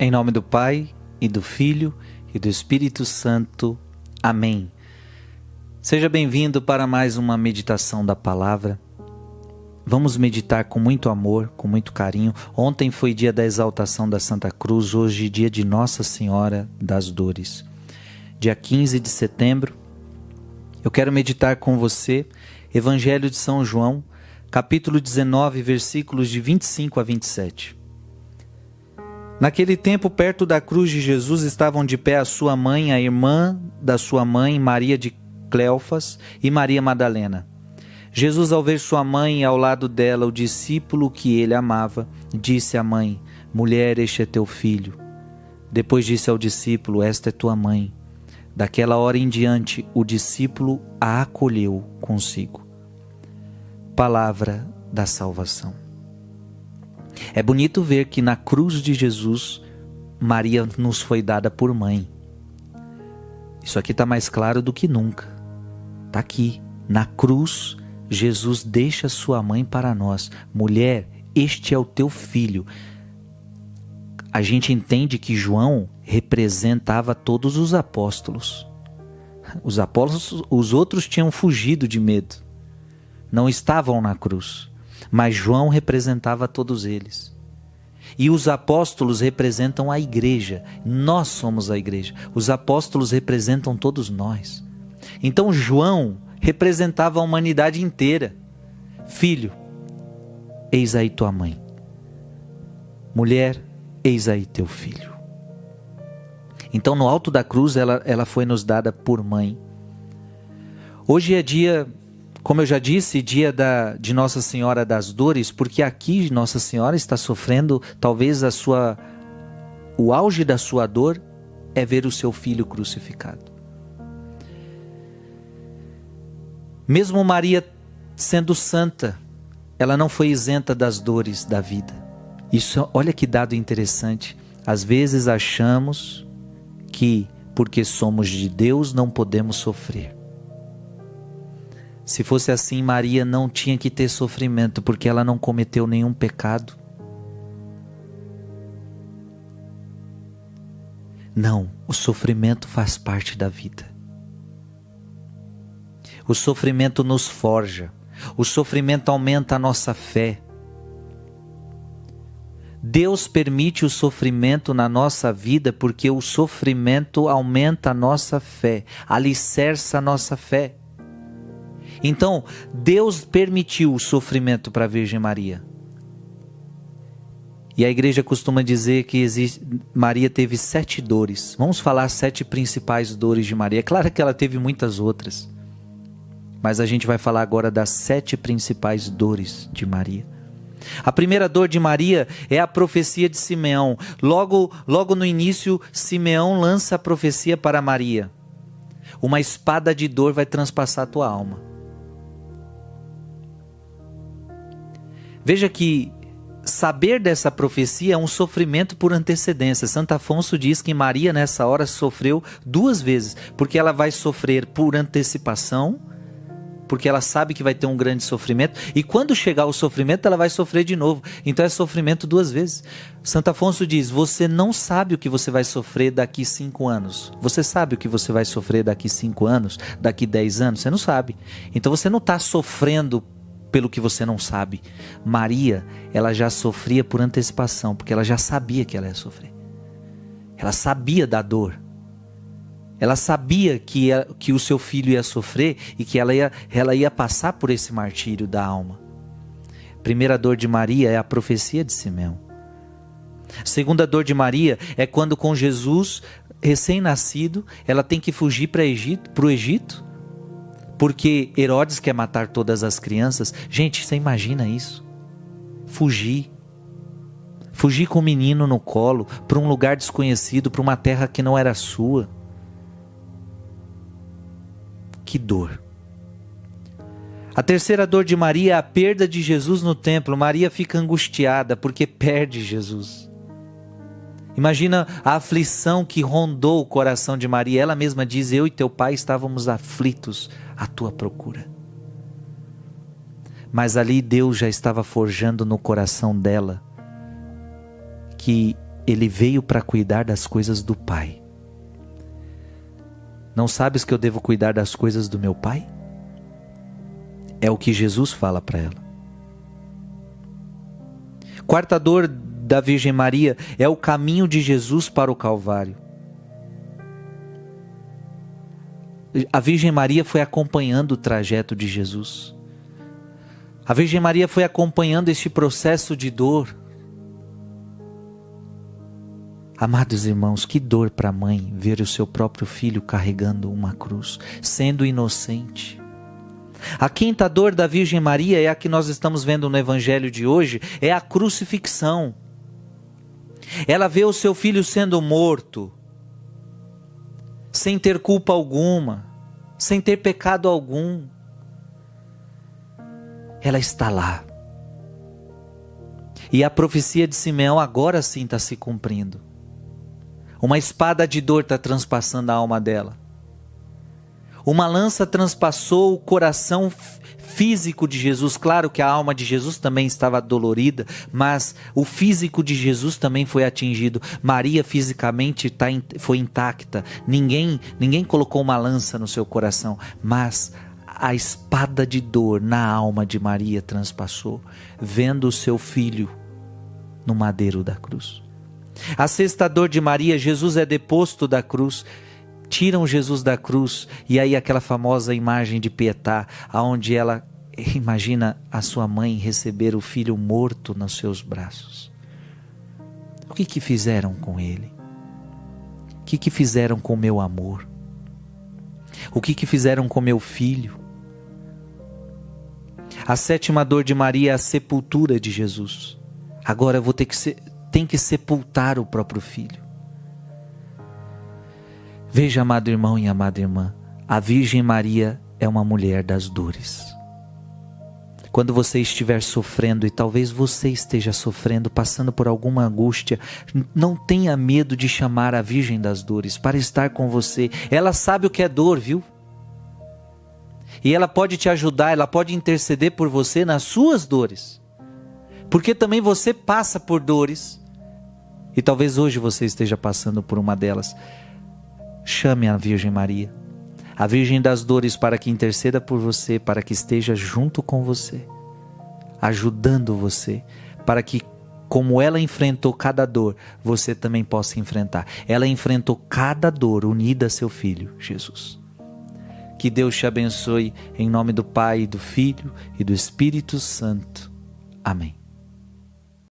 Em nome do Pai e do Filho e do Espírito Santo. Amém. Seja bem-vindo para mais uma meditação da palavra. Vamos meditar com muito amor, com muito carinho. Ontem foi dia da exaltação da Santa Cruz, hoje dia de Nossa Senhora das Dores. Dia 15 de setembro, eu quero meditar com você Evangelho de São João, capítulo 19, versículos de 25 a 27. Naquele tempo, perto da cruz de Jesus, estavam de pé a sua mãe, a irmã da sua mãe, Maria de Cleofas, e Maria Madalena. Jesus, ao ver sua mãe e ao lado dela o discípulo que ele amava, disse à mãe: Mulher, este é teu filho. Depois disse ao discípulo: Esta é tua mãe. Daquela hora em diante, o discípulo a acolheu consigo. Palavra da salvação. É bonito ver que na cruz de Jesus, Maria nos foi dada por mãe. Isso aqui está mais claro do que nunca. Está aqui. Na cruz, Jesus deixa sua mãe para nós. Mulher, este é o teu filho. A gente entende que João representava todos os apóstolos. Os apóstolos, os outros tinham fugido de medo. Não estavam na cruz mas João representava todos eles. E os apóstolos representam a igreja. Nós somos a igreja. Os apóstolos representam todos nós. Então João representava a humanidade inteira. Filho, eis aí tua mãe. Mulher, eis aí teu filho. Então, no alto da cruz, ela, ela foi nos dada por mãe. Hoje é dia como eu já disse, dia da, de Nossa Senhora das Dores, porque aqui Nossa Senhora está sofrendo talvez a sua o auge da sua dor é ver o seu filho crucificado. Mesmo Maria sendo santa, ela não foi isenta das dores da vida. Isso, olha que dado interessante. Às vezes achamos que porque somos de Deus não podemos sofrer. Se fosse assim, Maria não tinha que ter sofrimento, porque ela não cometeu nenhum pecado. Não, o sofrimento faz parte da vida. O sofrimento nos forja, o sofrimento aumenta a nossa fé. Deus permite o sofrimento na nossa vida porque o sofrimento aumenta a nossa fé, alicerça a nossa fé. Então, Deus permitiu o sofrimento para a Virgem Maria. E a igreja costuma dizer que existe, Maria teve sete dores. Vamos falar sete principais dores de Maria. É claro que ela teve muitas outras. Mas a gente vai falar agora das sete principais dores de Maria. A primeira dor de Maria é a profecia de Simeão. Logo, logo no início, Simeão lança a profecia para Maria. Uma espada de dor vai transpassar a tua alma. Veja que saber dessa profecia é um sofrimento por antecedência. Santo Afonso diz que Maria nessa hora sofreu duas vezes, porque ela vai sofrer por antecipação, porque ela sabe que vai ter um grande sofrimento, e quando chegar o sofrimento, ela vai sofrer de novo. Então é sofrimento duas vezes. Santo Afonso diz: Você não sabe o que você vai sofrer daqui cinco anos. Você sabe o que você vai sofrer daqui cinco anos, daqui dez anos? Você não sabe. Então você não está sofrendo pelo que você não sabe. Maria, ela já sofria por antecipação, porque ela já sabia que ela ia sofrer. Ela sabia da dor. Ela sabia que, ia, que o seu filho ia sofrer e que ela ia, ela ia passar por esse martírio da alma. Primeira dor de Maria é a profecia de Simeão. Segunda dor de Maria é quando com Jesus recém-nascido, ela tem que fugir para o Egito porque Herodes quer matar todas as crianças. Gente, você imagina isso? Fugir. Fugir com o menino no colo para um lugar desconhecido, para uma terra que não era sua. Que dor. A terceira dor de Maria é a perda de Jesus no templo. Maria fica angustiada porque perde Jesus. Imagina a aflição que rondou o coração de Maria. Ela mesma diz: Eu e teu pai estávamos aflitos à tua procura. Mas ali Deus já estava forjando no coração dela que ele veio para cuidar das coisas do Pai. Não sabes que eu devo cuidar das coisas do meu Pai? É o que Jesus fala para ela. Quarta dor da Virgem Maria é o caminho de Jesus para o Calvário. A Virgem Maria foi acompanhando o trajeto de Jesus. A Virgem Maria foi acompanhando este processo de dor. Amados irmãos, que dor para a mãe ver o seu próprio filho carregando uma cruz, sendo inocente. A quinta dor da Virgem Maria é a que nós estamos vendo no Evangelho de hoje, é a crucifixão. Ela vê o seu filho sendo morto, sem ter culpa alguma, sem ter pecado algum. Ela está lá. E a profecia de Simeão agora sim está se cumprindo. Uma espada de dor está transpassando a alma dela. Uma lança transpassou o coração físico de Jesus. Claro que a alma de Jesus também estava dolorida, mas o físico de Jesus também foi atingido. Maria fisicamente tá, foi intacta. Ninguém, ninguém colocou uma lança no seu coração, mas a espada de dor na alma de Maria transpassou, vendo o seu filho no madeiro da cruz. A sexta dor de Maria, Jesus é deposto da cruz tiram Jesus da cruz e aí aquela famosa imagem de Pietá, aonde ela imagina a sua mãe receber o filho morto nos seus braços. O que que fizeram com ele? O que que fizeram com meu amor? O que que fizeram com meu filho? A sétima dor de Maria é a sepultura de Jesus. Agora eu vou ter que tem que sepultar o próprio filho. Veja, amado irmão e amada irmã, a Virgem Maria é uma mulher das dores. Quando você estiver sofrendo, e talvez você esteja sofrendo, passando por alguma angústia, não tenha medo de chamar a Virgem das Dores para estar com você. Ela sabe o que é dor, viu? E ela pode te ajudar, ela pode interceder por você nas suas dores. Porque também você passa por dores. E talvez hoje você esteja passando por uma delas chame a Virgem Maria, a Virgem das Dores, para que interceda por você, para que esteja junto com você, ajudando você, para que, como ela enfrentou cada dor, você também possa enfrentar. Ela enfrentou cada dor unida a seu filho, Jesus. Que Deus te abençoe em nome do Pai, do Filho e do Espírito Santo. Amém.